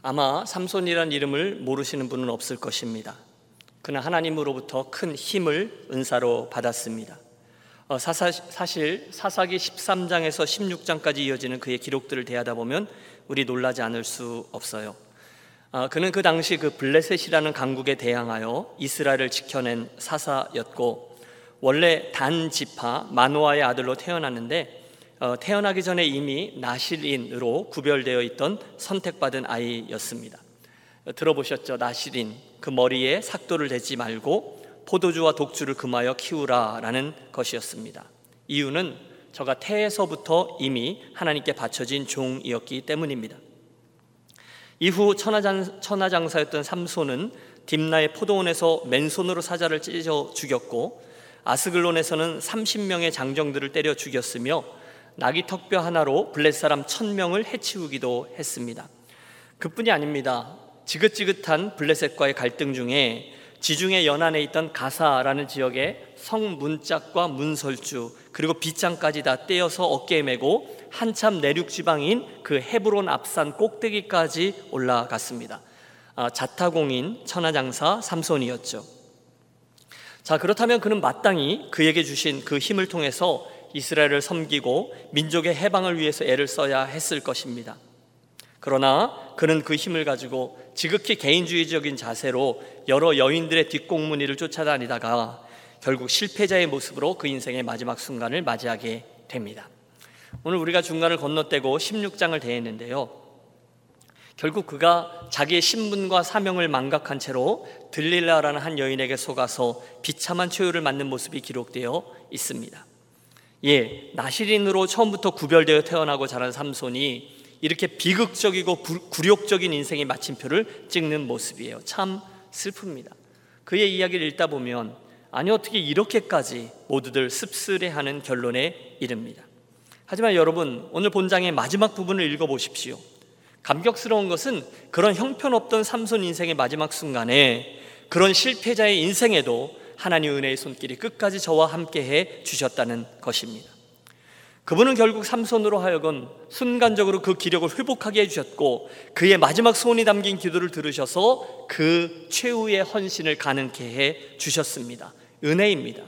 아마 삼손이란 이름을 모르시는 분은 없을 것입니다. 그는 하나님으로부터 큰 힘을 은사로 받았습니다. 어, 사사, 사실 사사기 13장에서 16장까지 이어지는 그의 기록들을 대하다 보면 우리 놀라지 않을 수 없어요. 어, 그는 그 당시 그 블레셋이라는 강국에 대항하여 이스라엘을 지켜낸 사사였고 원래 단 지파 마노아의 아들로 태어났는데 어, 태어나기 전에 이미 나실인으로 구별되어 있던 선택받은 아이였습니다. 어, 들어보셨죠? 나실인 그 머리에 삭도를 대지 말고 포도주와 독주를 금하여 키우라라는 것이었습니다. 이유는 저가 태에서부터 이미 하나님께 바쳐진 종이었기 때문입니다. 이후 천하장, 천하장사였던 삼손은 딥나의 포도원에서 맨손으로 사자를 찢어 죽였고 아스글론에서는 30명의 장정들을 때려 죽였으며 나귀 턱뼈 하나로 블렛 사람 천명을 해치우기도 했습니다. 그뿐이 아닙니다. 지긋지긋한 블레셋과의 갈등 중에 지중해 연안에 있던 가사라는 지역에 성문짝과 문설주 그리고 빗장까지 다 떼어서 어깨에 메고 한참 내륙 지방인 그 헤브론 앞산 꼭대기까지 올라갔습니다. 아, 자타공인 천하장사 삼손이었죠. 자 그렇다면 그는 마땅히 그에게 주신 그 힘을 통해서 이스라엘을 섬기고 민족의 해방을 위해서 애를 써야 했을 것입니다. 그러나 그는 그 힘을 가지고 지극히 개인주의적인 자세로 여러 여인들의 뒷공무니를 쫓아다니다가 결국 실패자의 모습으로 그 인생의 마지막 순간을 맞이하게 됩니다. 오늘 우리가 중간을 건너뛰고 16장을 대했는데요. 결국 그가 자기의 신분과 사명을 망각한 채로 들릴라라는 한 여인에게 속아서 비참한 최후를 맞는 모습이 기록되어 있습니다. 예, 나시린으로 처음부터 구별되어 태어나고 자란 삼손이 이렇게 비극적이고 굴욕적인 인생의 마침표를 찍는 모습이에요. 참 슬픕니다. 그의 이야기를 읽다 보면 아니 어떻게 이렇게까지 모두들 씁쓸해하는 결론에 이릅니다. 하지만 여러분 오늘 본장의 마지막 부분을 읽어 보십시오. 감격스러운 것은 그런 형편없던 삼손 인생의 마지막 순간에 그런 실패자의 인생에도 하나님 은혜의 손길이 끝까지 저와 함께 해 주셨다는 것입니다. 그분은 결국 삼손으로 하여금 순간적으로 그 기력을 회복하게 해주셨고 그의 마지막 소원이 담긴 기도를 들으셔서 그 최후의 헌신을 가능케 해 주셨습니다. 은혜입니다.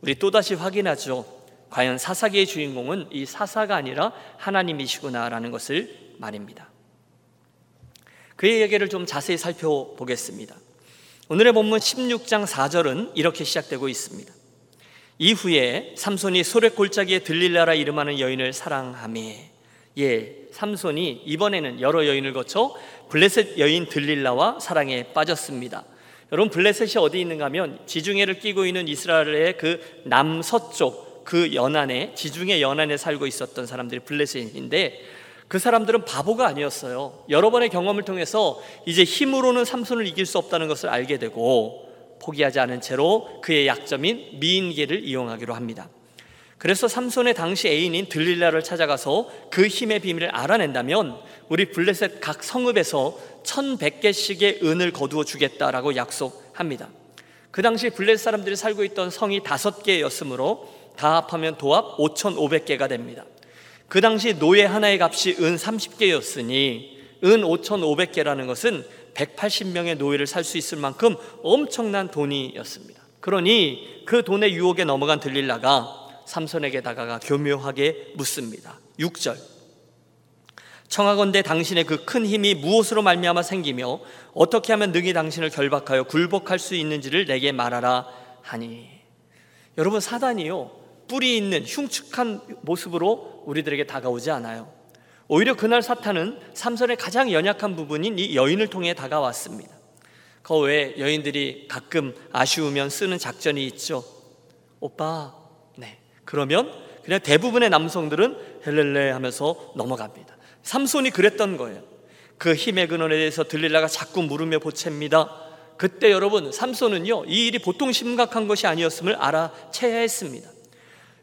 우리 또다시 확인하죠. 과연 사사기의 주인공은 이 사사가 아니라 하나님이시구나라는 것을 말입니다. 그의 얘기를 좀 자세히 살펴보겠습니다. 오늘의 본문 16장 4절은 이렇게 시작되고 있습니다. 이후에 삼손이 소렛 골짜기에 들릴라라 이름하는 여인을 사랑하매 예, 삼손이 이번에는 여러 여인을 거쳐 블레셋 여인 들릴라와 사랑에 빠졌습니다. 여러분 블레셋이 어디 있는가 하면 지중해를 끼고 있는 이스라엘의 그 남서쪽 그 연안에 지중해 연안에 살고 있었던 사람들이 블레셋인데 그 사람들은 바보가 아니었어요. 여러 번의 경험을 통해서 이제 힘으로는 삼손을 이길 수 없다는 것을 알게 되고 포기하지 않은 채로 그의 약점인 미인계를 이용하기로 합니다. 그래서 삼손의 당시 애인인 들릴라를 찾아가서 그 힘의 비밀을 알아낸다면 우리 블레셋 각 성읍에서 1100개씩의 은을 거두어 주겠다라고 약속합니다. 그 당시 블레셋 사람들이 살고 있던 성이 다섯 개였으므로 다 합하면 도합 5,500개가 됩니다. 그 당시 노예 하나의 값이 은 30개였으니 은 5,500개라는 것은 180명의 노예를 살 수 있을 만큼 엄청난 돈이었습니다. 그러니 그 돈의 유혹에 넘어간 들릴라가 삼손에게 다가가 교묘하게 묻습니다. 6절. 청하건대 당신의 그 큰 힘이 무엇으로 말미암아 생기며 어떻게 하면 능히 당신을 결박하여 굴복할 수 있는지를 내게 말하라 하니. 여러분 사단이요 뿌리 있는 흉측한 모습으로 우리들에게 다가오지 않아요. 오히려 그날 사탄은 삼손의 가장 연약한 부분인 이 여인을 통해 다가왔습니다. 그 외에 여인들이 가끔 아쉬우면 쓰는 작전이 있죠. 오빠, 네. 그러면 그냥 대부분의 남성들은 헬렐레 하면서 넘어갑니다. 삼손이 그랬던 거예요. 그 힘의 근원에 대해서 들릴라가 자꾸 물으며 보챕니다. 그때 여러분 삼손은요 이 일이 보통 심각한 것이 아니었음을 알아채야 했습니다.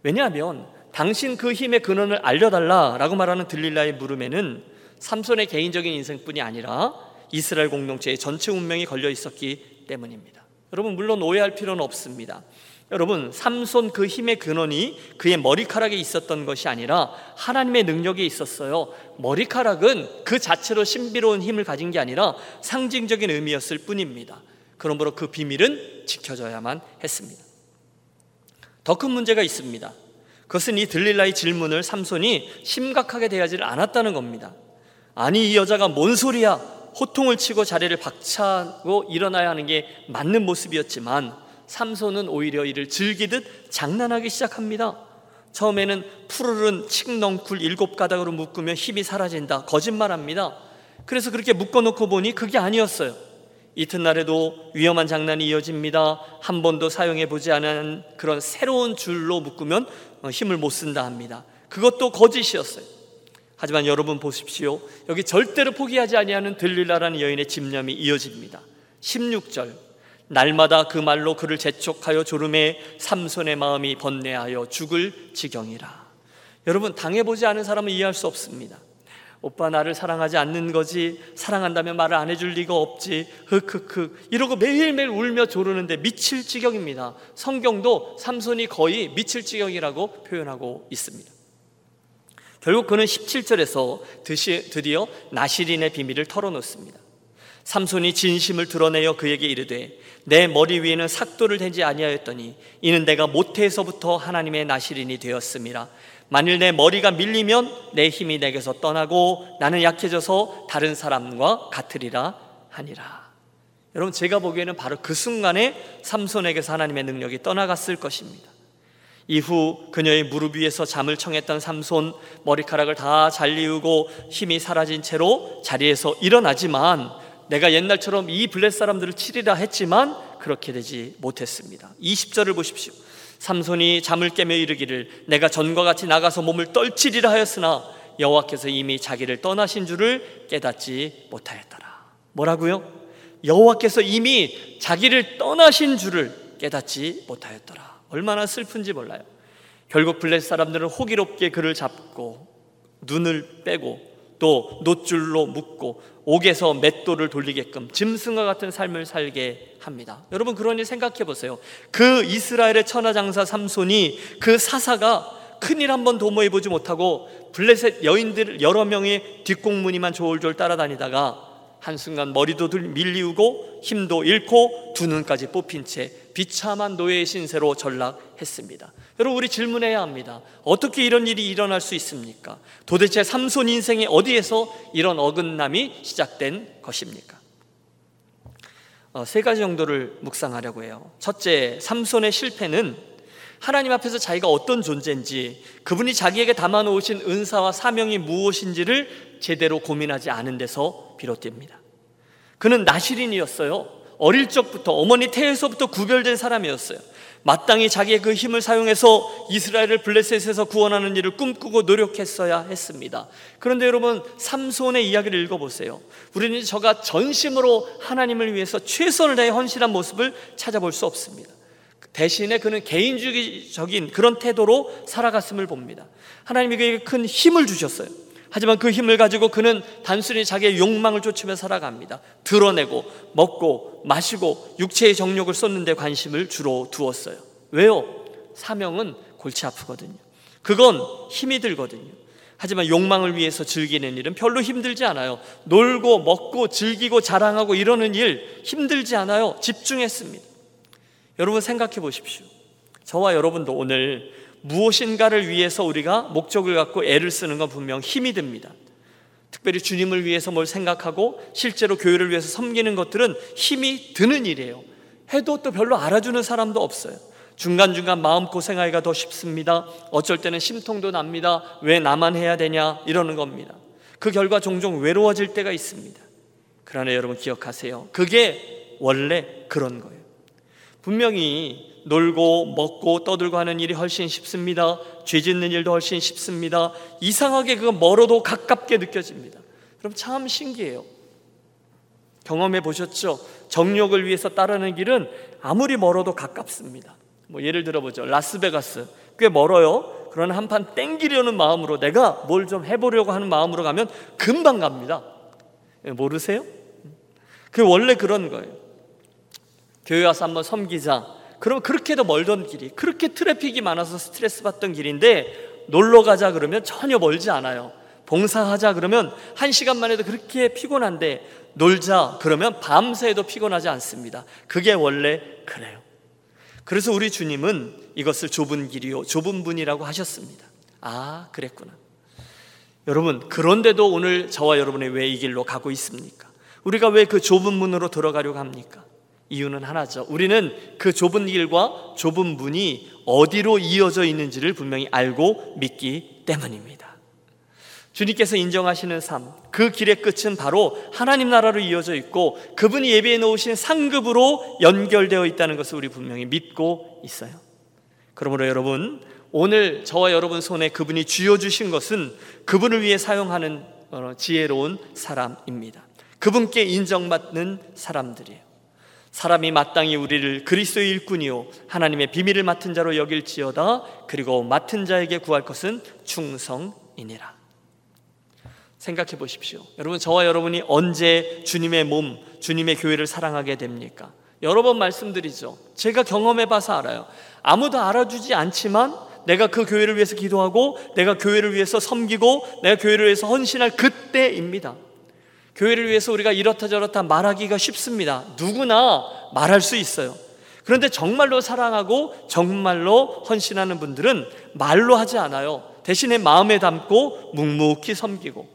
왜냐하면 당신 그 힘의 근원을 알려달라라고 말하는 들릴라의 물음에는 삼손의 개인적인 인생뿐이 아니라 이스라엘 공동체의 전체 운명이 걸려 있었기 때문입니다. 여러분 물론 오해할 필요는 없습니다. 여러분, 삼손 그 힘의 근원이 그의 머리카락에 있었던 것이 아니라 하나님의 능력에 있었어요. 머리카락은 그 자체로 신비로운 힘을 가진 게 아니라 상징적인 의미였을 뿐입니다. 그러므로 그 비밀은 지켜져야만 했습니다. 더 큰 문제가 있습니다. 그것은 이 들릴라의 질문을 삼손이 심각하게 대하지를 않았다는 겁니다. 아니 이 여자가 뭔 소리야? 호통을 치고 자리를 박차고 일어나야 하는 게 맞는 모습이었지만 삼손은 오히려 이를 즐기듯 장난하기 시작합니다. 처음에는 푸르른 칡넝쿨 일곱 가닥으로 묶으면 힘이 사라진다. 거짓말합니다. 그래서 그렇게 묶어놓고 보니 그게 아니었어요. 이튿날에도 위험한 장난이 이어집니다. 한 번도 사용해 보지 않은 그런 새로운 줄로 묶으면 힘을 못 쓴다 합니다. 그것도 거짓이었어요. 하지만 여러분 보십시오. 여기 절대로 포기하지 아니하는 들릴라라는 여인의 집념이 이어집니다. 16절 날마다 그 말로 그를 재촉하여 졸음에 삼손의 마음이 번뇌하여 죽을 지경이라. 여러분 당해 보지 않은 사람은 이해할 수 없습니다. 오빠 나를 사랑하지 않는 거지 사랑한다면 말을 안 해줄 리가 없지 흑흑흑. 이러고 매일매일 울며 조르는데 미칠 지경입니다. 성경도 삼손이 거의 미칠 지경이라고 표현하고 있습니다. 결국 그는 17절에서 드디어 나시린의 비밀을 털어놓습니다. 삼손이 진심을 드러내어 그에게 이르되 내 머리 위에는 삭도를 대지 아니하였더니 이는 내가 모태에서부터 하나님의 나시린이 되었음이라 만일 내 머리가 밀리면 내 힘이 내게서 떠나고 나는 약해져서 다른 사람과 같으리라 하니라. 여러분 제가 보기에는 바로 그 순간에 삼손에게서 하나님의 능력이 떠나갔을 것입니다. 이후 그녀의 무릎 위에서 잠을 청했던 삼손 머리카락을 다 잘리우고 힘이 사라진 채로 자리에서 일어나지만 내가 옛날처럼 이 블레 사람들을 치리라 했지만 그렇게 되지 못했습니다. 20절을 보십시오. 삼손이 잠을 깨며 이르기를 내가 전과 같이 나가서 몸을 떨치리라 하였으나 여호와께서 이미 자기를 떠나신 줄을 깨닫지 못하였더라. 뭐라고요? 여호와께서 이미 자기를 떠나신 줄을 깨닫지 못하였더라. 얼마나 슬픈지 몰라요. 결국 블레 사람들은 호기롭게 그를 잡고 눈을 빼고 또 노줄로 묶고 옥에서 맷돌을 돌리게끔 짐승과 같은 삶을 살게 합니다. 여러분 그런 일 생각해 보세요. 그 이스라엘의 천하장사 삼손이 그 사사가 큰일 한번 도모해 보지 못하고 블레셋 여인들 여러 명의 뒷공무니만 졸졸 따라다니다가 한순간 머리도 밀리우고 힘도 잃고 두 눈까지 뽑힌 채 비참한 노예의 신세로 전락했습니다. 여러분 우리 질문해야 합니다. 어떻게 이런 일이 일어날 수 있습니까? 도대체 삼손 인생에 어디에서 이런 어긋남이 시작된 것입니까? 어, 세 가지 정도를 묵상하려고 해요. 첫째, 삼손의 실패는 하나님 앞에서 자기가 어떤 존재인지 그분이 자기에게 담아놓으신 은사와 사명이 무엇인지를 제대로 고민하지 않은 데서 비롯됩니다. 그는 나시린이었어요. 어릴 적부터 어머니 태에서부터 구별된 사람이었어요. 마땅히 자기의 그 힘을 사용해서 이스라엘을 블레셋에서 구원하는 일을 꿈꾸고 노력했어야 했습니다. 그런데 여러분 삼손의 이야기를 읽어보세요. 우리는 저가 전심으로 하나님을 위해서 최선을 다해 헌신한 모습을 찾아볼 수 없습니다. 대신에 그는 개인주의적인 그런 태도로 살아갔음을 봅니다. 하나님이 그에게 큰 힘을 주셨어요. 하지만 그 힘을 가지고 그는 단순히 자기의 욕망을 쫓으며 살아갑니다. 드러내고 먹고 마시고 육체의 정욕을 쏟는데 관심을 주로 두었어요. 왜요? 사명은 골치 아프거든요. 그건 힘이 들거든요. 하지만 욕망을 위해서 즐기는 일은 별로 힘들지 않아요. 놀고 먹고 즐기고 자랑하고 이러는 일 힘들지 않아요. 집중했습니다. 여러분 생각해 보십시오. 저와 여러분도 오늘 무엇인가를 위해서 우리가 목적을 갖고 애를 쓰는 건 분명 힘이 듭니다. 특별히 주님을 위해서 뭘 생각하고 실제로 교회를 위해서 섬기는 것들은 힘이 드는 일이에요. 해도 또 별로 알아주는 사람도 없어요. 중간중간 마음고생하기가 더 쉽습니다. 어쩔 때는 심통도 납니다. 왜 나만 해야 되냐? 이러는 겁니다. 그 결과 종종 외로워질 때가 있습니다. 그러나 여러분 기억하세요. 그게 원래 그런 거예요. 분명히 놀고 먹고 떠들고 하는 일이 훨씬 쉽습니다. 죄 짓는 일도 훨씬 쉽습니다. 이상하게 그건 멀어도 가깝게 느껴집니다. 그럼 참 신기해요. 경험해 보셨죠? 정욕을 위해서 따르는 길은 아무리 멀어도 가깝습니다. 뭐 예를 들어 보죠. 라스베가스 꽤 멀어요. 그러나 한판 땡기려는 마음으로 내가 뭘 좀 해보려고 하는 마음으로 가면 금방 갑니다. 예, 모르세요? 그 원래 그런 거예요. 교회 와서 한번 섬기자. 그러면 그렇게도 멀던 길이, 그렇게 traffic이 많아서 스트레스 받던 길인데 놀러 가자 그러면 전혀 멀지 않아요. 봉사하자 그러면 한 시간만 해도 그렇게 피곤한데 놀자 그러면 밤새도 피곤하지 않습니다. 그게 원래 그래요. 그래서 우리 주님은 이것을 좁은 길이요, 좁은 분이라고 하셨습니다. 아, 그랬구나. 여러분, 그런데도 오늘 저와 여러분이 왜 이 길로 가고 있습니까? 우리가 왜 그 좁은 문으로 들어가려고 합니까? 이유는 하나죠. 우리는 그 좁은 길과 좁은 문이 어디로 이어져 있는지를 분명히 알고 믿기 때문입니다. 주님께서 인정하시는 삶, 그 길의 끝은 바로 하나님 나라로 이어져 있고 그분이 예배해 놓으신 상급으로 연결되어 있다는 것을 우리 분명히 믿고 있어요. 그러므로 여러분, 오늘 저와 여러분 손에 그분이 쥐어 주신 것은 그분을 위해 사용하는 어, 지혜로운 사람입니다. 그분께 인정받는 사람들이에요. 사람이 마땅히 우리를 그리스도의 일꾼이요 하나님의 비밀을 맡은 자로 여길지어다 그리고 맡은 자에게 구할 것은 충성이니라. 생각해 보십시오. 여러분 저와 여러분이 언제 주님의 몸, 주님의 교회를 사랑하게 됩니까? 여러 번 말씀드리죠. 제가 경험해 봐서 알아요. 아무도 알아주지 않지만 내가 그 교회를 위해서 기도하고 내가 교회를 위해서 섬기고 내가 교회를 위해서 헌신할 그때입니다. 교회를 위해서 우리가 이렇다 저렇다 말하기가 쉽습니다. 누구나 말할 수 있어요. 그런데 정말로 사랑하고 정말로 헌신하는 분들은 말로 하지 않아요. 대신에 마음에 담고 묵묵히 섬기고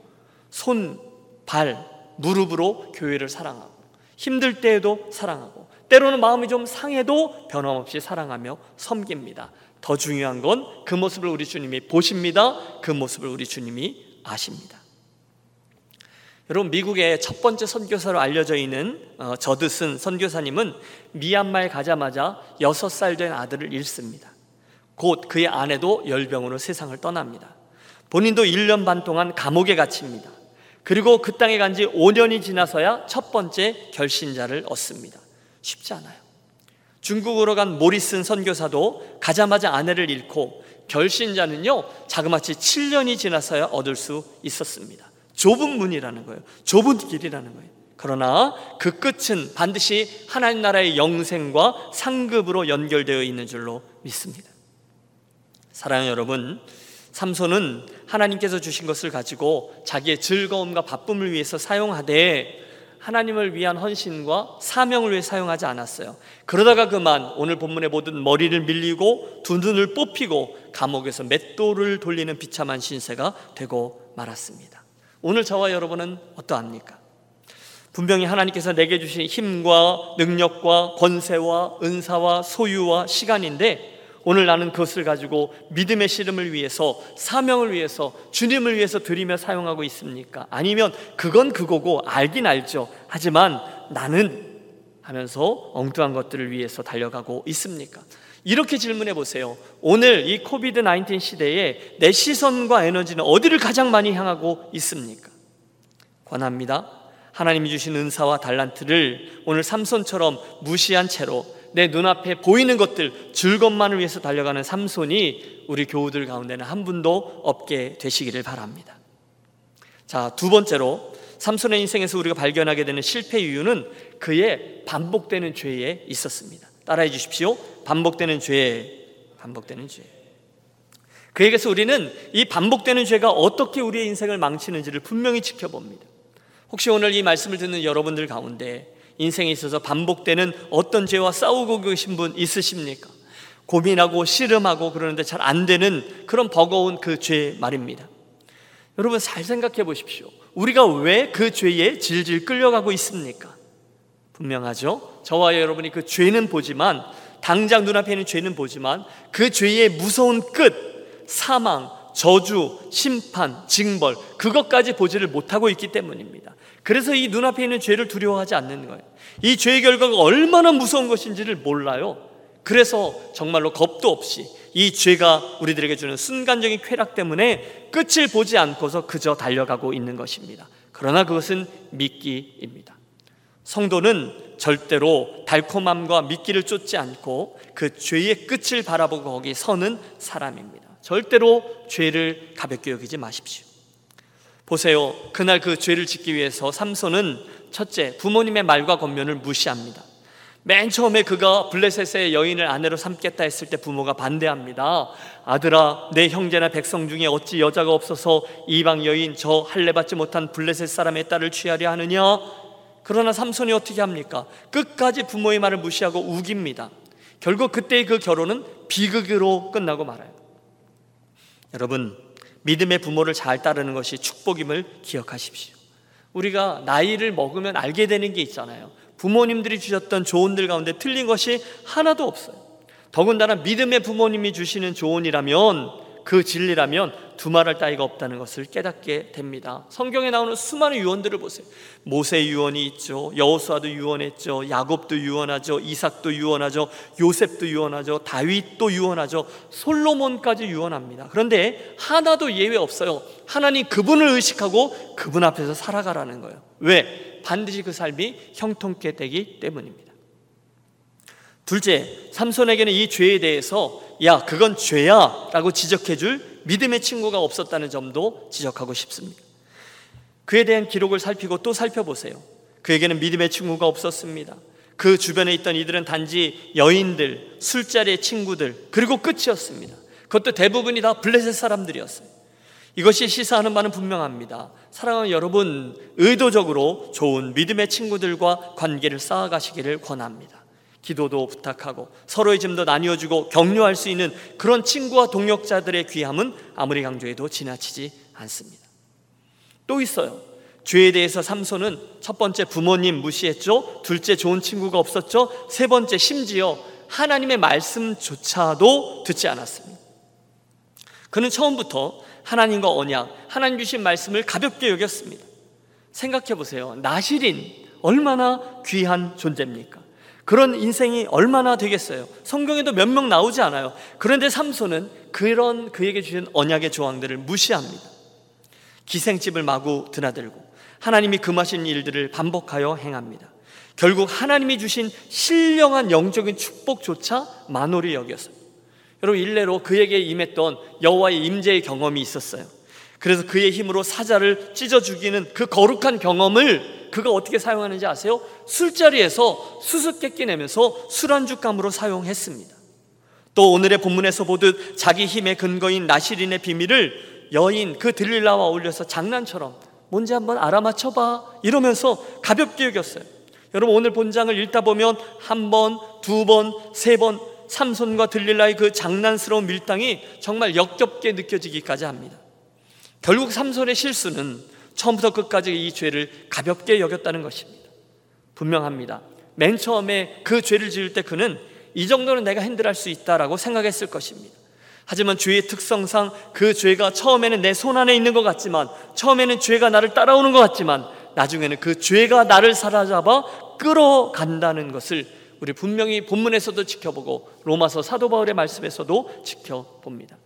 손, 발, 무릎으로 교회를 사랑하고 힘들 때에도 사랑하고 때로는 마음이 좀 상해도 변함없이 사랑하며 섬깁니다. 더 중요한 건 그 모습을 우리 주님이 보십니다. 그 모습을 우리 주님이 아십니다. 여러분 미국의 첫 번째 선교사로 알려져 있는 어, 저드슨 선교사님은 미얀마에 가자마자 여섯 살된 아들을 잃습니다. 곧 그의 아내도 열병으로 세상을 떠납니다. 본인도 1년 반 동안 감옥에 갇힙니다. 그리고 그 땅에 간 지 5년이 지나서야 첫 번째 결신자를 얻습니다. 쉽지 않아요. 중국으로 간 모리슨 선교사도 가자마자 아내를 잃고 결신자는요 자그마치 7년이 지나서야 얻을 수 있었습니다. 좁은 문이라는 거예요. 좁은 길이라는 거예요. 그러나 그 끝은 반드시 하나님 나라의 영생과 상급으로 연결되어 있는 줄로 믿습니다. 사랑하는 여러분, 삼손은 하나님께서 주신 것을 가지고 자기의 즐거움과 바쁨을 위해서 사용하되 하나님을 위한 헌신과 사명을 위해 사용하지 않았어요. 그러다가 그만 오늘 본문의 모든 머리를 밀리고 두 눈을 뽑히고 감옥에서 맷돌을 돌리는 비참한 신세가 되고 말았습니다. 오늘 저와 여러분은 어떠합니까? 분명히 하나님께서 내게 주신 힘과 능력과 권세와 은사와 소유와 시간인데 오늘 나는 그것을 가지고 믿음의 씨름을 위해서 사명을 위해서 주님을 위해서 드리며 사용하고 있습니까? 아니면 그건 그거고 알긴 알죠. 하지만 나는 하면서 엉뚱한 것들을 위해서 달려가고 있습니까? 이렇게 질문해 보세요. 오늘 이 코비드 19 시대에 내 시선과 에너지는 어디를 가장 많이 향하고 있습니까? 권합니다. 하나님이 주신 은사와 달란트를 오늘 삼손처럼 무시한 채로 내 눈앞에 보이는 것들 즐겁만을 위해서 달려가는 삼손이 우리 교우들 가운데는 한 분도 없게 되시기를 바랍니다. 자, 두 번째로 삼손의 인생에서 우리가 발견하게 되는 실패 이유는 그의 반복되는 죄에 있었습니다. 따라해 주십시오. 반복되는 죄, 반복되는 죄. 그에게서 우리는 이 반복되는 죄가 어떻게 우리의 인생을 망치는지를 분명히 지켜봅니다. 혹시 오늘 이 말씀을 듣는 여러분들 가운데 인생에 있어서 반복되는 어떤 죄와 싸우고 계신 분 있으십니까? 고민하고 씨름하고 그러는데 잘 안 되는 그런 버거운 그 죄 말입니다. 여러분 잘 생각해 보십시오. 우리가 왜 그 죄에 질질 끌려가고 있습니까? 분명하죠? 저와 여러분이 그 죄는 보지만 당장 눈앞에 있는 죄는 보지만 그 죄의 무서운 끝, 사망, 저주, 심판, 징벌 그것까지 보지를 못하고 있기 때문입니다. 그래서 이 눈앞에 있는 죄를 두려워하지 않는 거예요. 이 죄의 결과가 얼마나 무서운 것인지를 몰라요. 그래서 정말로 겁도 없이 이 죄가 우리들에게 주는 순간적인 쾌락 때문에 끝을 보지 않고서 그저 달려가고 있는 것입니다. 그러나 그것은 미끼입니다. 성도는 절대로 달콤함과 미끼를 쫓지 않고 그 죄의 끝을 바라보고 거기 서는 사람입니다. 절대로 죄를 가볍게 여기지 마십시오. 보세요. 그날 그 죄를 짓기 위해서 삼손은 첫째, 부모님의 말과 권면을 무시합니다. 맨 처음에 그가 블레셋의 여인을 아내로 삼겠다 했을 때 부모가 반대합니다. 아들아, 내 형제나 백성 중에 어찌 여자가 없어서 이방 여인 저 할례 받지 못한 블레셋 사람의 딸을 취하려 하느냐? 그러나 삼손이 어떻게 합니까? 끝까지 부모의 말을 무시하고 우깁니다. 결국 그때의 그 결혼은 비극으로 끝나고 말아요. 여러분, 믿음의 부모를 잘 따르는 것이 축복임을 기억하십시오. 우리가 나이를 먹으면 알게 되는 게 있잖아요. 부모님들이 주셨던 조언들 가운데 틀린 것이 하나도 없어요. 더군다나 믿음의 부모님이 주시는 조언이라면 그 진리라면 두말할 따위가 없다는 것을 깨닫게 됩니다. 성경에 나오는 수많은 유언들을 보세요. 모세 유언이 있죠. 여호수아도 유언했죠. 야곱도 유언하죠. 이삭도 유언하죠. 요셉도 유언하죠. 다윗도 유언하죠. 솔로몬까지 유언합니다. 그런데 하나도 예외 없어요. 하나님 그분을 의식하고 그분 앞에서 살아가라는 거예요. 왜? 반드시 그 삶이 형통케 되기 때문입니다. 둘째, 삼손에게는 이 죄에 대해서 야, 그건 죄야 라고 지적해 줄 믿음의 친구가 없었다는 점도 지적하고 싶습니다. 그에 대한 기록을 살피고 또 살펴보세요. 그에게는 믿음의 친구가 없었습니다. 그 주변에 있던 이들은 단지 여인들, 술자리의 친구들, 그리고 끝이었습니다. 그것도 대부분이 다 블레셋 사람들이었어요. 이것이 시사하는 바는 분명합니다. 사랑하는 여러분, 의도적으로 좋은 믿음의 친구들과 관계를 쌓아가시기를 권합니다. 기도도 부탁하고 서로의 짐도 나뉘어주고 격려할 수 있는 그런 친구와 동역자들의 귀함은 아무리 강조해도 지나치지 않습니다. 또 있어요. 죄에 대해서 삼손은 첫 번째 부모님 무시했죠. 둘째 좋은 친구가 없었죠. 세 번째 심지어 하나님의 말씀조차도 듣지 않았습니다. 그는 처음부터 하나님과 언약, 하나님 주신 말씀을 가볍게 여겼습니다. 생각해 보세요. 나실인 얼마나 귀한 존재입니까? 그런 인생이 얼마나 되겠어요? 성경에도 몇 명 나오지 않아요. 그런데 삼손은 그런 그에게 주신 언약의 조항들을 무시합니다. 기생집을 마구 드나들고 하나님이 금하신 일들을 반복하여 행합니다. 결국 하나님이 주신 신령한 영적인 축복조차 만홀히 여겼어요. 여러분 일례로 그에게 임했던 여호와의 임재의 경험이 있었어요. 그래서 그의 힘으로 사자를 찢어 죽이는 그 거룩한 경험을 그가 어떻게 사용하는지 아세요? 술자리에서 수수께끼 내면서 술안주감으로 사용했습니다. 또 오늘의 본문에서 보듯 자기 힘의 근거인 나시린의 비밀을 여인 그 들릴라와 어울려서 장난처럼 뭔지 한번 알아맞혀봐 이러면서 가볍게 여겼어요. 여러분 오늘 본장을 읽다 보면 한 번, 두 번, 세 번 삼손과 들릴라의 그 장난스러운 밀당이 정말 역겹게 느껴지기까지 합니다. 결국 삼손의 실수는 처음부터 끝까지 이 죄를 가볍게 여겼다는 것입니다. 분명합니다. 맨 처음에 그 죄를 지을 때 그는 이 정도는 내가 핸들할 수 있다라고 생각했을 것입니다. 하지만 죄의 특성상 그 죄가 처음에는 내 손 안에 있는 것 같지만 처음에는 죄가 나를 따라오는 것 같지만 나중에는 그 죄가 나를 사로잡아 끌어간다는 것을 우리 분명히 본문에서도 지켜보고 로마서 사도 바울의 말씀에서도 지켜봅니다.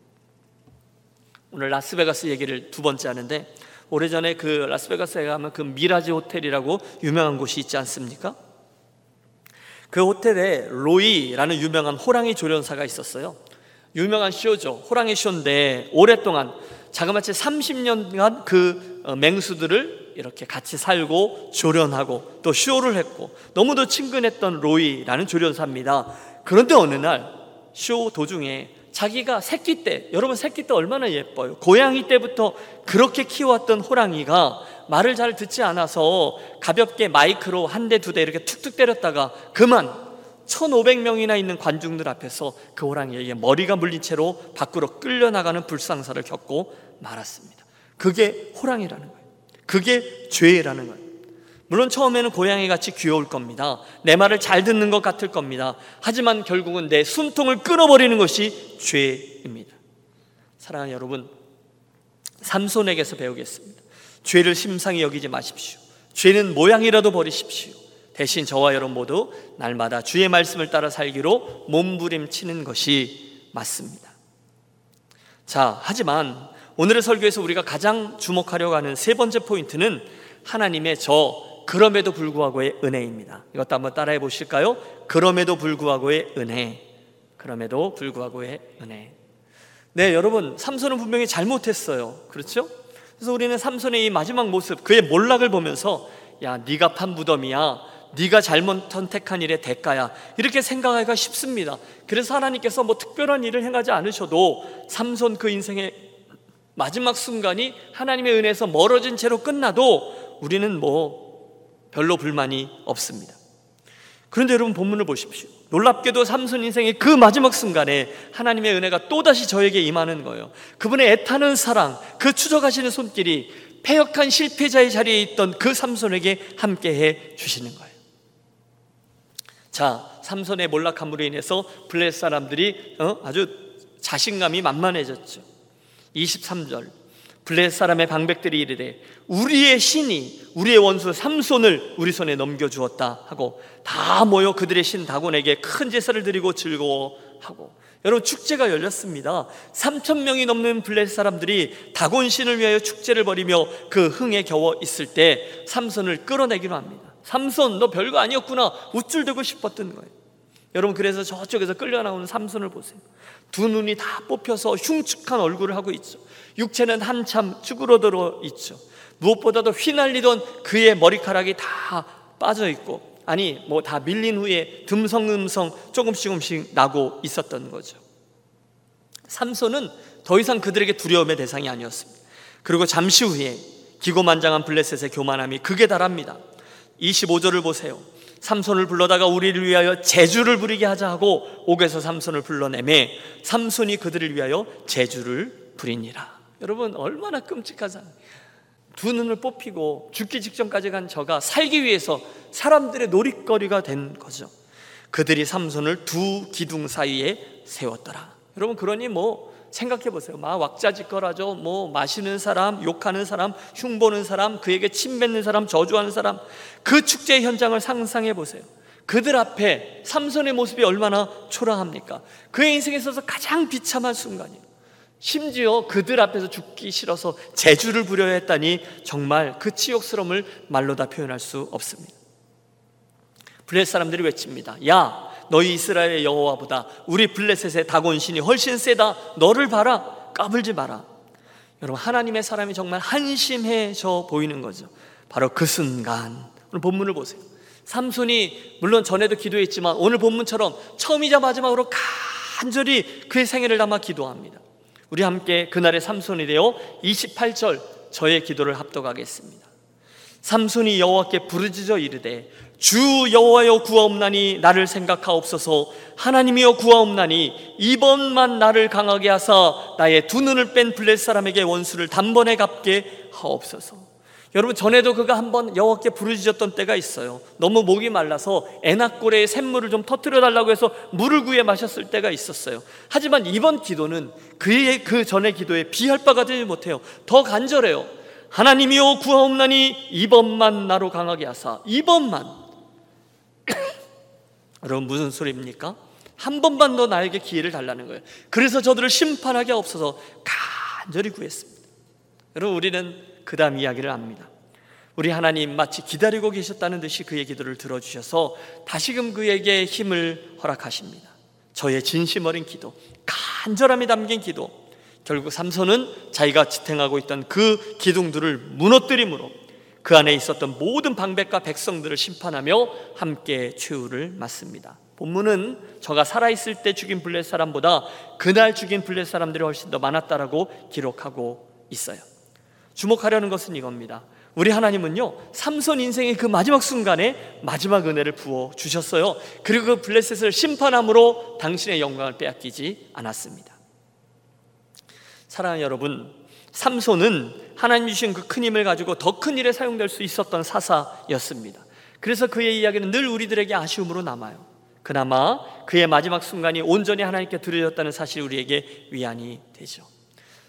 오늘 라스베가스 얘기를 두 번째 하는데 오래전에 그 라스베가스에 가면 그 미라지 호텔이라고 유명한 곳이 있지 않습니까? 그 호텔에 로이라는 유명한 호랑이 조련사가 있었어요. 유명한 쇼죠. 호랑이 쇼인데 오랫동안 자그마치 30년간 그 어, 맹수들을 이렇게 같이 살고 조련하고 또 쇼를 했고 너무도 친근했던 로이라는 조련사입니다. 그런데 어느 날 쇼 도중에 자기가 새끼 때, 여러분 새끼 때 얼마나 예뻐요. 고양이 때부터 그렇게 키웠던 호랑이가 말을 잘 듣지 않아서 가볍게 마이크로 한 대, 두 대 이렇게 툭툭 때렸다가 그만 1500명이나 있는 관중들 앞에서 그 호랑이에게 머리가 물린 채로 밖으로 끌려나가는 불상사를 겪고 말았습니다. 그게 호랑이라는 거예요. 그게 죄라는 거예요. 물론 처음에는 고양이 같이 귀여울 겁니다. 내 말을 잘 듣는 것 같을 겁니다. 하지만 결국은 내 숨통을 끊어버리는 것이 죄입니다. 사랑하는 여러분, 삼손에게서 배우겠습니다. 죄를 심상히 여기지 마십시오. 죄는 모양이라도 버리십시오. 대신 저와 여러분 모두 날마다 주의 말씀을 따라 살기로 몸부림치는 것이 맞습니다. 자, 하지만 오늘의 설교에서 우리가 가장 주목하려고 하는 세 번째 포인트는 하나님의 저 그럼에도 불구하고의 은혜입니다. 이것도 한번 따라해 보실까요? 그럼에도 불구하고의 은혜. 그럼에도 불구하고의 은혜. 네, 여러분, 삼손은 분명히 잘못했어요. 그렇죠? 그래서 우리는 삼손의 이 마지막 모습, 그의 몰락을 보면서 야, 네가 판 무덤이야. 네가 잘못 선택한 일의 대가야 이렇게 생각하기가 쉽습니다 그래서 하나님께서 뭐 특별한 일을 행하지 않으셔도 삼손 그 인생의 마지막 순간이 하나님의 은혜에서 멀어진 채로 끝나도 우리는 뭐 별로 불만이 없습니다 그런데 여러분 본문을 보십시오 놀랍게도 삼손 인생의 그 마지막 순간에 하나님의 은혜가 또다시 저에게 임하는 거예요 그분의 애타는 사랑 그 추적하시는 손길이 패역한 실패자의 자리에 있던 그 삼손에게 함께 해 주시는 거예요. 자, 삼손의 몰락함으로 인해서 블레 사람들이 어? 아주 자신감이 만만해졌죠. 23절 블레 사람의 방백들이 이르되 우리의 신이 우리의 원수 삼손을 우리 손에 넘겨 주었다 하고 다 모여 그들의 신 다곤에게 큰 제사를 드리고 즐거워하고 여러분 축제가 열렸습니다. 3천 명이 넘는 블레셋 사람들이 다곤 신을 위하여 축제를 벌이며 그 흥에 겨워 있을 때 삼손을 끌어내기로 합니다. 삼손 너 별거 아니었구나 우쭐대고 싶었던 거예요. 여러분 그래서 저쪽에서 끌려 나오는 삼손을 보세요. 두 눈이 다 뽑혀서 흉측한 얼굴을 하고 있죠. 육체는 한참 쭈그러들어 있죠. 무엇보다도 휘날리던 그의 머리카락이 다 빠져 있고 아니 뭐 다 밀린 후에 듬성듬성 조금씩 조금씩 나고 있었던 거죠. 삼손은 더 이상 그들에게 두려움의 대상이 아니었습니다. 그리고 잠시 후에 기고만장한 블레셋의 교만함이 극에 달합니다. 25절을 보세요. 삼손을 불러다가 우리를 위하여 제주를 부리게 하자 하고 옥에서 삼손을 불러내매 삼손이 그들을 위하여 제주를 부리니라. 여러분 얼마나 끔찍하잖아요. 두 눈을 뽑히고 죽기 직전까지 간 저가 살기 위해서 사람들의 놀이거리가 된 거죠. 그들이 삼손을 두 기둥 사이에 세웠더라. 여러분 그러니 뭐 생각해 보세요. 막 왁자지껄하죠. 뭐 마시는 사람, 욕하는 사람, 흉보는 사람, 그에게 침 뱉는 사람, 저주하는 사람. 그 축제 현장을 상상해 보세요. 그들 앞에 삼손의 모습이 얼마나 초라합니까? 그의 인생에 있어서 가장 비참한 순간이에요. 심지어 그들 앞에서 죽기 싫어서 재주를 부려야 했다니 정말 그 치욕스러움을 말로 다 표현할 수 없습니다. 블레 사람들이 외칩니다. 야, 너희 이스라엘의 여호와보다 우리 블레셋의 다곤신이 훨씬 세다. 너를 봐라. 까불지 마라. 여러분 하나님의 사람이 정말 한심해져 보이는 거죠. 바로 그 순간 오늘 본문을 보세요. 삼손이 물론 전에도 기도했지만 오늘 본문처럼 처음이자 마지막으로 간절히 그의 생애를 담아 기도합니다. 우리 함께 그날의 삼손이 되어 28절 저의 기도를 합독하겠습니다. 삼손이 여호와께 부르짖어 이르되 주 여호와여 구하옵나니 나를 생각하옵소서 하나님이여 구하옵나니 이번만 나를 강하게 하사 나의 두 눈을 뺀 블렛 사람에게 원수를 단번에 갚게 하옵소서 여러분 전에도 그가 한번 여호와께 부르짖었던 때가 있어요. 너무 목이 말라서 애낙고래에 샘물을 좀 터뜨려 달라고 해서 물을 구해 마셨을 때가 있었어요. 하지만 이번 기도는 그의 그 전의 기도에 비할 바가 되지 못해요. 더 간절해요. 하나님이여 구하옵나니 이번만 나로 강하게 하사 이번만 여러분 무슨 소리입니까? 한 번만 더 나에게 기회를 달라는 거예요. 그래서 저들을 심판하게 없어서 간절히 구했습니다. 여러분 우리는 그 다음 이야기를 압니다. 우리 하나님 마치 기다리고 계셨다는 듯이 그의 기도를 들어주셔서 다시금 그에게 힘을 허락하십니다. 저의 진심 어린 기도, 간절함이 담긴 기도, 결국 삼손은 자기가 지탱하고 있던 그 기둥들을 무너뜨림으로 그 안에 있었던 모든 방백과 백성들을 심판하며 함께 최후를 맞습니다. 본문은 저가 살아있을 때 죽인 블렛 사람보다 그날 죽인 블렛 사람들이 훨씬 더 많았다라고 기록하고 있어요. 주목하려는 것은 이겁니다. 우리 하나님은요, 삼손 인생의 그 마지막 순간에 마지막 은혜를 부어 주셨어요. 그리고 그 블레셋을 심판함으로 당신의 영광을 빼앗기지 않았습니다. 사랑하는 여러분, 삼손은 하나님 주신 그 큰 힘을 가지고 더 큰 일에 사용될 수 있었던 사사였습니다. 그래서 그의 이야기는 늘 우리들에게 아쉬움으로 남아요. 그나마 그의 마지막 순간이 온전히 하나님께 드려졌다는 사실이 우리에게 위안이 되죠.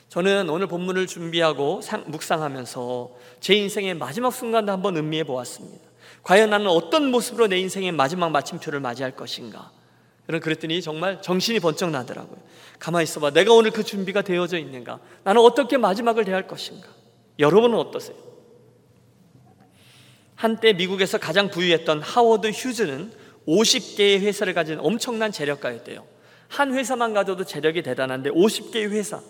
저는 오늘 본문을 준비하고 묵상하면서 제 인생의 마지막 순간도 한번 음미해 보았습니다. 과연 나는 어떤 모습으로 내 인생의 마지막 마침표를 맞이할 것인가? 그런 그랬더니 정말 정신이 번쩍 나더라고요. 가만히 있어봐. 내가 오늘 그 준비가 되어져 있는가? 나는 어떻게 마지막을 대할 것인가? 여러분은 어떠세요? 한때 미국에서 가장 부유했던 하워드 휴즈는 50개의 회사를 가진 엄청난 재력가였대요. 한 회사만 가져도 재력이 대단한데 50개의 회사.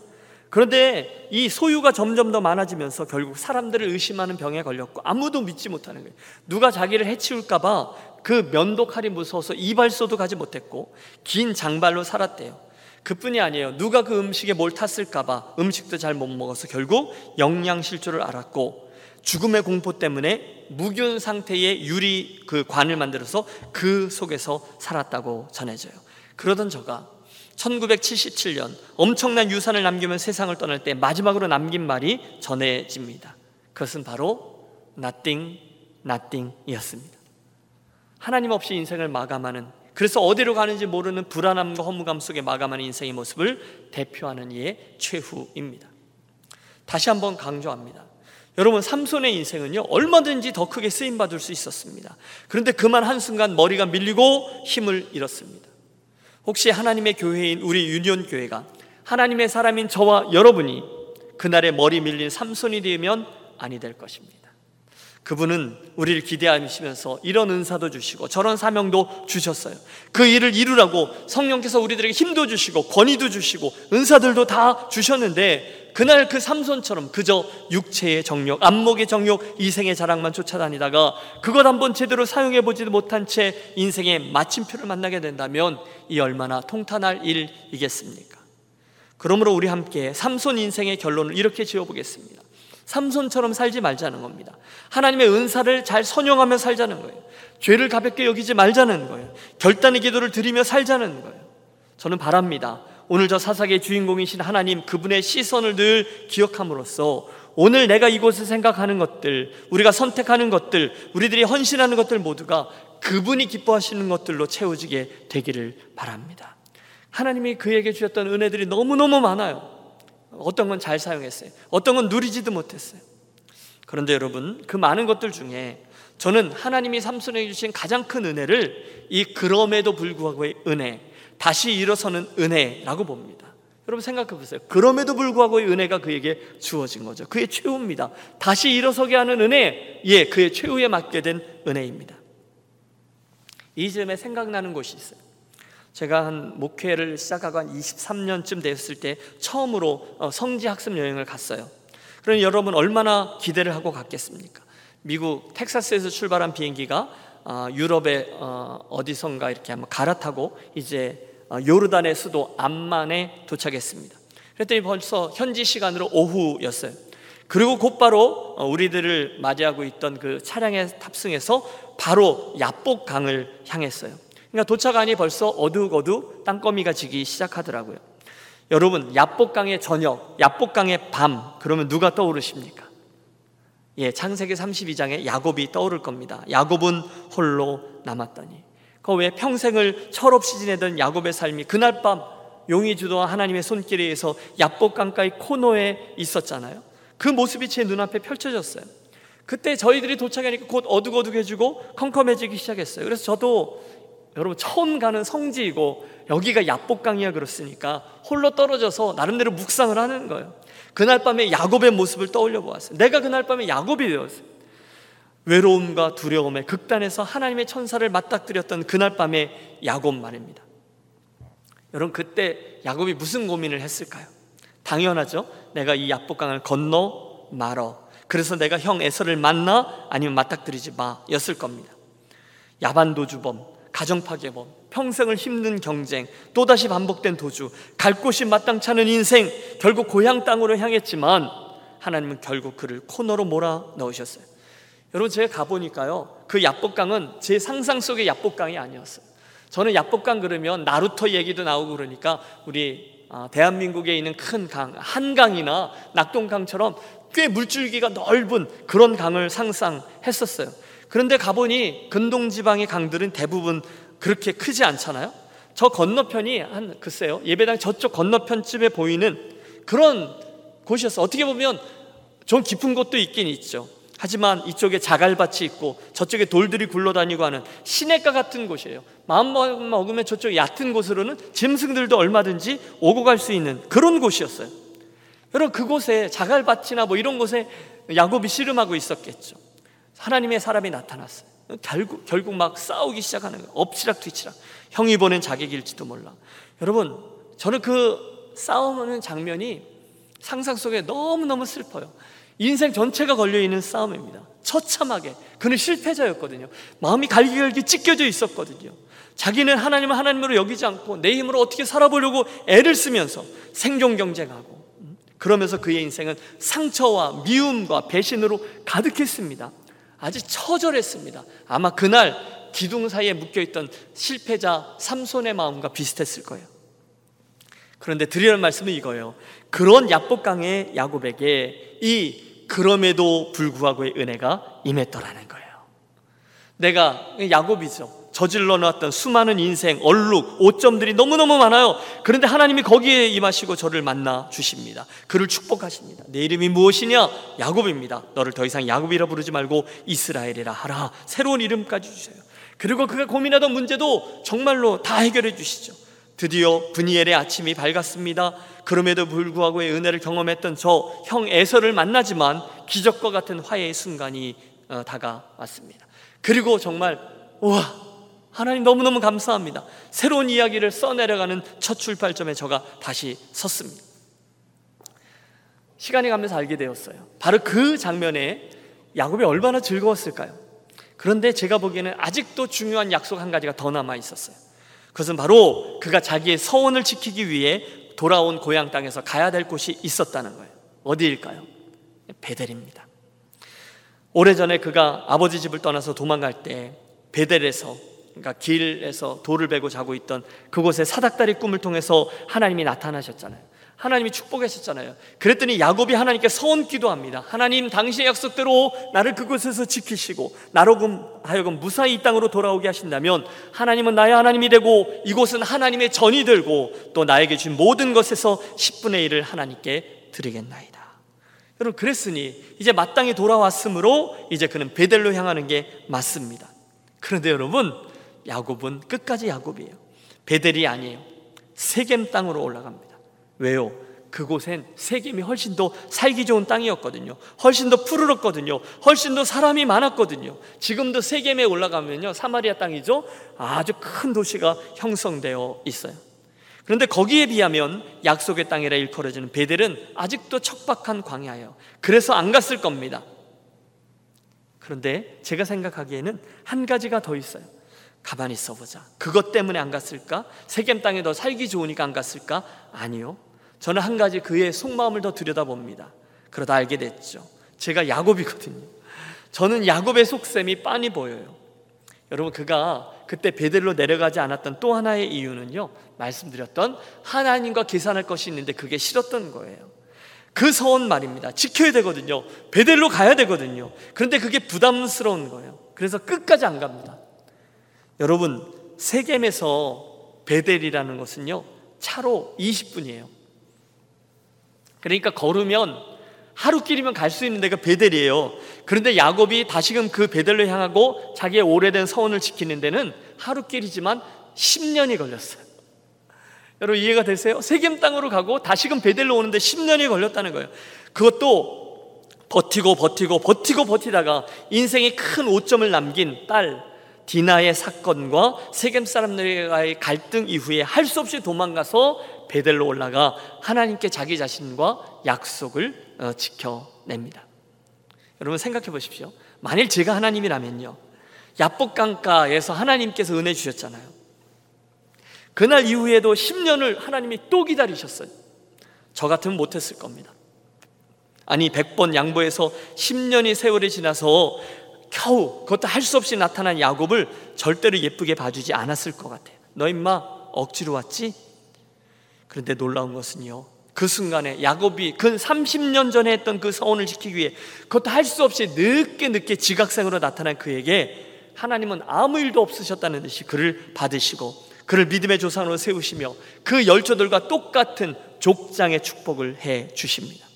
그런데 이 소유가 점점 더 많아지면서 결국 사람들을 의심하는 병에 걸렸고 아무도 믿지 못하는 거예요. 누가 자기를 해치울까봐 그 면도칼이 무서워서 이발소도 가지 못했고 긴 장발로 살았대요. 그뿐이 아니에요. 누가 그 음식에 뭘 탔을까봐 음식도 잘 못 먹어서 결국 영양실조를 알았고 죽음의 공포 때문에 무균 상태의 유리 그 관을 만들어서 그 속에서 살았다고 전해져요. 그러던 저가 1977년 엄청난 유산을 남기면 세상을 떠날 때 마지막으로 남긴 말이 전해집니다. 그것은 바로 nothing, nothing이었습니다. 하나님 없이 인생을 마감하는 그래서 어디로 가는지 모르는 불안함과 허무감 속에 마감하는 인생의 모습을 대표하는 이의 최후입니다. 다시 한번 강조합니다. 여러분 삼손의 인생은요 얼마든지 더 크게 쓰임 받을 수 있었습니다. 그런데 그만 한 순간 머리가 밀리고 힘을 잃었습니다. 혹시 하나님의 교회인 우리 유니온 교회가 하나님의 사람인 저와 여러분이 그날의 머리 밀린 삼손이 되면 아니 될 것입니다. 그분은 우리를 기대하시면서 이런 은사도 주시고 저런 사명도 주셨어요. 그 일을 이루라고 성령께서 우리들에게 힘도 주시고 권위도 주시고 은사들도 다 주셨는데 그날 그 삼손처럼 그저 육체의 정욕, 안목의 정욕, 이생의 자랑만 쫓아다니다가 그것 한번 제대로 사용해 보지도 못한 채 인생의 마침표를 만나게 된다면 이 얼마나 통탄할 일이겠습니까? 그러므로 우리 함께 삼손 인생의 결론을 이렇게 지어 보겠습니다. 삼손처럼 살지 말자는 겁니다. 하나님의 은사를 잘 선용하며 살자는 거예요. 죄를 가볍게 여기지 말자는 거예요. 결단의 기도를 드리며 살자는 거예요. 저는 바랍니다. 오늘 저 사사기의 주인공이신 하나님 그분의 시선을 늘 기억함으로써 오늘 내가 이곳을 생각하는 것들, 우리가 선택하는 것들, 우리들이 헌신하는 것들 모두가 그분이 기뻐하시는 것들로 채워지게 되기를 바랍니다. 하나님이 그에게 주셨던 은혜들이 너무너무 많아요. 어떤 건 잘 사용했어요. 어떤 건 누리지도 못했어요. 그런데 여러분, 그 많은 것들 중에 저는 하나님이 삼손에게 주신 가장 큰 은혜를 이 그럼에도 불구하고의 은혜, 다시 일어서는 은혜라고 봅니다. 여러분 생각해 보세요. 그럼에도 불구하고의 은혜가 그에게 주어진 거죠. 그의 최후입니다. 다시 일어서게 하는 은혜, 예, 그의 최후에 맞게 된 은혜입니다. 이 점에 생각나는 곳이 있어요. 제가 한 목회를 시작하고 한 23년쯤 됐을 때 처음으로 어, 성지 학습 여행을 갔어요. 그럼 여러분 얼마나 기대를 하고 갔겠습니까? 미국 텍사스에서 출발한 비행기가 어, 유럽의 어, 어디선가 이렇게 한번 갈아타고 이제 요르단의 수도 암만에 도착했습니다. 그랬더니 벌써 현지 시간으로 오후였어요. 그리고 곧바로 우리들을 맞이하고 있던 그 차량에 탑승해서 바로 야복강을 향했어요. 그러니까 도착하니 벌써 어둑어둑 땅거미가 지기 시작하더라고요. 여러분, 야복강의 저녁, 야복강의 밤, 그러면 누가 떠오르십니까? 예, 창세기 32장에 야곱이 떠오를 겁니다. 야곱은 홀로 남았더니. 그왜 평생을 철없이 지내던 야곱의 삶이 그날 밤 용이 주도한 하나님의 손길에 의해서 야복강가의 코너에 있었잖아요. 그 모습이 제 눈앞에 펼쳐졌어요. 그때 저희들이 도착하니까 곧 어둑어둑해지고 컴컴해지기 시작했어요. 그래서 저도 여러분 처음 가는 성지이고 여기가 야복강이야 그렇으니까 홀로 떨어져서 나름대로 묵상을 하는 거예요. 그날 밤에 야곱의 모습을 떠올려 보았어요. 내가 그날 밤에 야곱이 되었어요. 외로움과 두려움의 극단에서 하나님의 천사를 맞닥뜨렸던 그날 밤에 야곱 말입니다. 여러분 그때 야곱이 무슨 고민을 했을까요? 당연하죠. 내가 이 야복강을 건너 말어. 그래서 내가 형 에서를 만나 아니면 맞닥뜨리지 마였을 겁니다. 야반 도주범, 가정 파괴범, 평생을 힘든 경쟁, 또다시 반복된 도주, 갈 곳이 마땅치 않은 인생, 결국 고향 땅으로 향했지만 하나님은 결국 그를 코너로 몰아 넣으셨어요. 여러분 제가 가보니까요 그 야복강은 제 상상 속의 야복강이 아니었어요. 저는 야복강 그러면 나루터 얘기도 나오고 그러니까 우리 아, 대한민국에 있는 큰 강, 한강이나 낙동강처럼 꽤 물줄기가 넓은 그런 강을 상상했었어요. 그런데 가보니 근동 지방의 강들은 대부분 그렇게 크지 않잖아요. 저 건너편이 한 글쎄요 예배당 저쪽 건너편쯤에 보이는 그런 곳이었어. 어떻게 보면 좀 깊은 곳도 있긴 있죠. 하지만 이쪽에 자갈밭이 있고 저쪽에 돌들이 굴러다니고 하는 시냇가 같은 곳이에요. 마음 먹으면 저쪽 얕은 곳으로는 짐승들도 얼마든지 오고 갈 수 있는 그런 곳이었어요. 여러분 그곳에 자갈밭이나 뭐 이런 곳에 야곱이 씨름하고 있었겠죠. 하나님의 사람이 나타났어요. 결국, 결국 막 싸우기 시작하는 거예요. 엎치락 뒤치락. 형이 보낸 자객일지도 몰라. 여러분, 저는 그 싸움하는 장면이 상상 속에 너무너무 슬퍼요. 인생 전체가 걸려있는 싸움입니다. 처참하게. 그는 실패자였거든요. 마음이 갈기갈기 찢겨져 있었거든요. 자기는 하나님을 하나님으로 여기지 않고 내 힘으로 어떻게 살아보려고 애를 쓰면서 생존 경쟁하고 그러면서 그의 인생은 상처와 미움과 배신으로 가득했습니다. 아주 처절했습니다. 아마 그날 기둥 사이에 묶여있던 실패자 삼손의 마음과 비슷했을 거예요. 그런데 드리는 말씀은 이거예요. 그런 야복강의 야곱에게 이 그럼에도 불구하고의 은혜가 임했더라는 거예요. 내가 야곱이죠. 저질러 놨던 수많은 인생, 얼룩, 오점들이 너무너무 많아요. 그런데 하나님이 거기에 임하시고 저를 만나 주십니다. 그를 축복하십니다. 내 이름이 무엇이냐? 야곱입니다. 너를 더 이상 야곱이라 부르지 말고 이스라엘이라 하라. 새로운 이름까지 주세요. 그리고 그가 고민하던 문제도 정말로 다 해결해 주시죠. 드디어 분이엘의 아침이 밝았습니다. 그럼에도 불구하고의 은혜를 경험했던 저 형 에서를 만나지만 기적과 같은 화해의 순간이 어, 다가왔습니다. 그리고 정말 와 하나님 너무너무 감사합니다. 새로운 이야기를 써내려가는 첫 출발점에 저가 다시 섰습니다. 시간이 가면서 알게 되었어요. 바로 그 장면에 야곱이 얼마나 즐거웠을까요? 그런데 제가 보기에는 아직도 중요한 약속 한 가지가 더 남아 있었어요. 그것은 바로 그가 자기의 서원을 지키기 위해 돌아온 고향 땅에서 가야 될 곳이 있었다는 거예요. 어디일까요? 베델입니다. 오래전에 그가 아버지 집을 떠나서 도망갈 때 베델에서 그러니까 길에서 돌을 베고 자고 있던 그곳에 사닥다리 꿈을 통해서 하나님이 나타나셨잖아요. 하나님이 축복하셨잖아요. 그랬더니 야곱이 하나님께 서원 기도합니다. 하나님 당신의 약속대로 나를 그곳에서 지키시고 나로 하여금 무사히 이 땅으로 돌아오게 하신다면 하나님은 나의 하나님이 되고 이곳은 하나님의 전이 들고 또 나에게 준 모든 것에서 10분의 1을 하나님께 드리겠나이다. 여러분 그랬으니 이제 마땅히 돌아왔으므로 이제 그는 베델로 향하는 게 맞습니다. 그런데 여러분 야곱은 끝까지 야곱이에요. 베델이 아니에요. 세겜 땅으로 올라갑니다. 왜요? 그곳엔 세겜이 훨씬 더 살기 좋은 땅이었거든요. 훨씬 더 푸르렀거든요. 훨씬 더 사람이 많았거든요. 지금도 세겜에 올라가면요. 사마리아 땅이죠. 아주 큰 도시가 형성되어 있어요. 그런데 거기에 비하면 약속의 땅이라 일컬어지는 베델은 아직도 척박한 광야예요. 그래서 안 갔을 겁니다. 그런데 제가 생각하기에는 한 가지가 더 있어요. 가만히 있어보자. 그것 때문에 안 갔을까? 세겜 땅에 더 살기 좋으니까 안 갔을까? 아니요. 저는 한 가지 그의 속마음을 더 들여다봅니다. 그러다 알게 됐죠. 제가 야곱이거든요. 저는 야곱의 속셈이 빤히 보여요. 여러분 그가 그때 베델로 내려가지 않았던 또 하나의 이유는요. 말씀드렸던 하나님과 계산할 것이 있는데 그게 싫었던 거예요. 그 서원 말입니다. 지켜야 되거든요. 베델로 가야 되거든요. 그런데 그게 부담스러운 거예요. 그래서 끝까지 안 갑니다. 여러분 세겜에서 베델이라는 것은요. 차로 20분이에요. 그러니까 걸으면 하루길이면 갈 수 있는 데가 베델이에요. 그런데 야곱이 다시금 그 베델로 향하고 자기의 오래된 서원을 지키는 데는 하루길이지만 10년이 걸렸어요. 여러분 이해가 되세요? 세겜 땅으로 가고 다시금 베델로 오는데 10년이 걸렸다는 거예요. 그것도 버티고 버티고 버티고 버티다가 인생의 큰 오점을 남긴 딸 디나의 사건과 세겜 사람들과의 갈등 이후에 할 수 없이 도망가서 베델로 올라가 하나님께 자기 자신과 약속을 어, 지켜냅니다. 여러분 생각해 보십시오. 만일 제가 하나님이라면요. 야복강가에서 하나님께서 은혜 주셨잖아요. 그날 이후에도 10년을 하나님이 또 기다리셨어요. 저 같으면 못했을 겁니다. 아니 100번 양보해서 10년이 세월이 지나서 겨우 그것도 할 수 없이 나타난 야곱을 절대로 예쁘게 봐주지 않았을 것 같아요. 너 임마 억지로 왔지? 그런데 놀라운 것은요. 그 순간에 야곱이 근 30년 전에 했던 그 서원을 지키기 위해 그것도 할 수 없이 늦게 늦게 지각생으로 나타난 그에게 하나님은 아무 일도 없으셨다는 듯이 그를 받으시고 그를 믿음의 조상으로 세우시며 그 열조들과 똑같은 족장의 축복을 해 주십니다.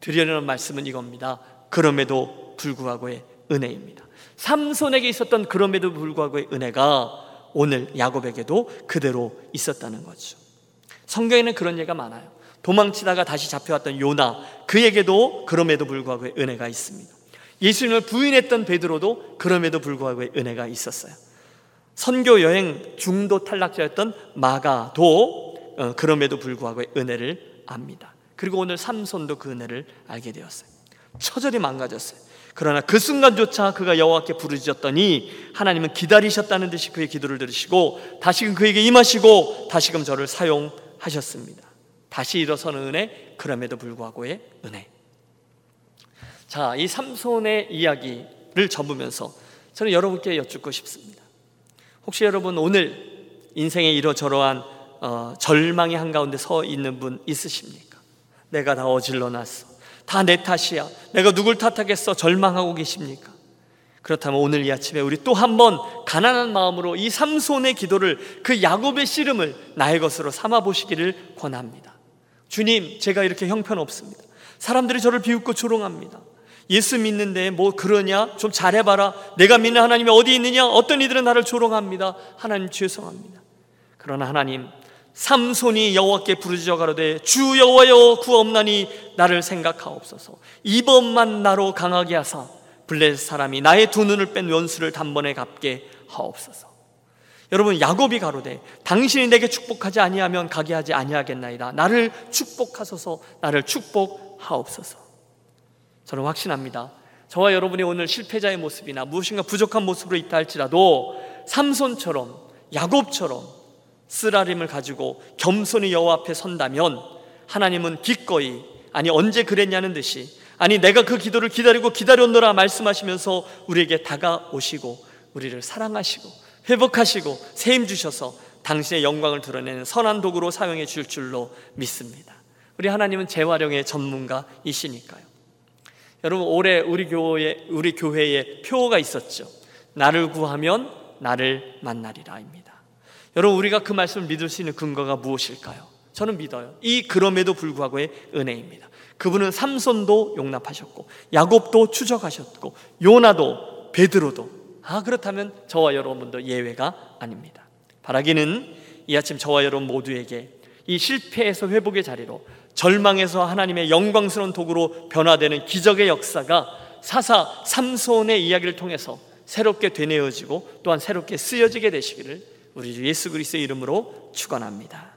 드리려는 말씀은 이겁니다. 그럼에도 불구하고의 은혜입니다. 삼손에게 있었던 그럼에도 불구하고의 은혜가 오늘 야곱에게도 그대로 있었다는 거죠. 성경에는 그런 예가 많아요. 도망치다가 다시 잡혀왔던 요나 그에게도 그럼에도 불구하고 은혜가 있습니다. 예수님을 부인했던 베드로도 그럼에도 불구하고 은혜가 있었어요. 선교 여행 중도 탈락자였던 마가도 어, 그럼에도 불구하고 은혜를 압니다. 그리고 오늘 삼손도 그 은혜를 알게 되었어요. 처절히 망가졌어요. 그러나 그 순간조차 그가 여호와께 부르짖었더니 하나님은 기다리셨다는 듯이 그의 기도를 들으시고 다시금 그에게 임하시고 다시금 저를 사용 하셨습니다. 다시 일어서는 은혜, 그럼에도 불구하고의 은혜. 자, 이 삼손의 이야기를 접으면서 저는 여러분께 여쭙고 싶습니다. 혹시 여러분 오늘 인생에 이러저러한 어, 절망의 한가운데 서 있는 분 있으십니까? 내가 다 어질러 놨어. 다 내 탓이야. 내가 누굴 탓하겠어? 절망하고 계십니까? 그렇다면 오늘 이 아침에 우리 또 한 번 가난한 마음으로 이 삼손의 기도를 그 야곱의 씨름을 나의 것으로 삼아 보시기를 권합니다. 주님, 제가 이렇게 형편없습니다. 사람들이 저를 비웃고 조롱합니다. 예수 믿는데 뭐 그러냐? 좀 잘해봐라. 내가 믿는 하나님이 어디 있느냐? 어떤 이들은 나를 조롱합니다. 하나님 죄송합니다. 그러나 하나님, 삼손이 여호와께 부르짖어 가로되 주 여호와여 구없나니 나를 생각하옵소서. 이번만 나로 강하게 하사 블레셋 사람이 나의 두 눈을 뺀 원수를 단번에 갚게 하옵소서. 여러분 야곱이 가로되 당신이 내게 축복하지 아니하면 가게 하지 아니하겠나이다. 나를 축복하소서. 나를 축복하옵소서. 저는 확신합니다. 저와 여러분이 오늘 실패자의 모습이나 무엇인가 부족한 모습으로 있다 할지라도 삼손처럼 야곱처럼 쓰라림을 가지고 겸손히 여호와 앞에 선다면 하나님은 기꺼이 아니 언제 그랬냐는 듯이 아니 내가 그 기도를 기다리고 기다렸노라 말씀하시면서 우리에게 다가오시고 우리를 사랑하시고 회복하시고 세임 주셔서 당신의 영광을 드러내는 선한 도구로 사용해 줄 줄로 믿습니다. 우리 하나님은 재활용의 전문가이시니까요. 여러분 올해 우리 교회 우리 교회에 표가 있었죠. 나를 구하면 나를 만나리라입니다. 여러분 우리가 그 말씀을 믿을 수 있는 근거가 무엇일까요? 저는 믿어요. 이 그럼에도 불구하고의 은혜입니다. 그분은 삼손도 용납하셨고 야곱도 추적하셨고 요나도 베드로도 아 그렇다면 저와 여러분도 예외가 아닙니다. 바라기는 이 아침 저와 여러분 모두에게 이 실패에서 회복의 자리로 절망에서 하나님의 영광스러운 도구로 변화되는 기적의 역사가 사사 삼손의 이야기를 통해서 새롭게 되뇌어지고 또한 새롭게 쓰여지게 되시기를 우리 주 예수 그리스도의 이름으로 축원합니다.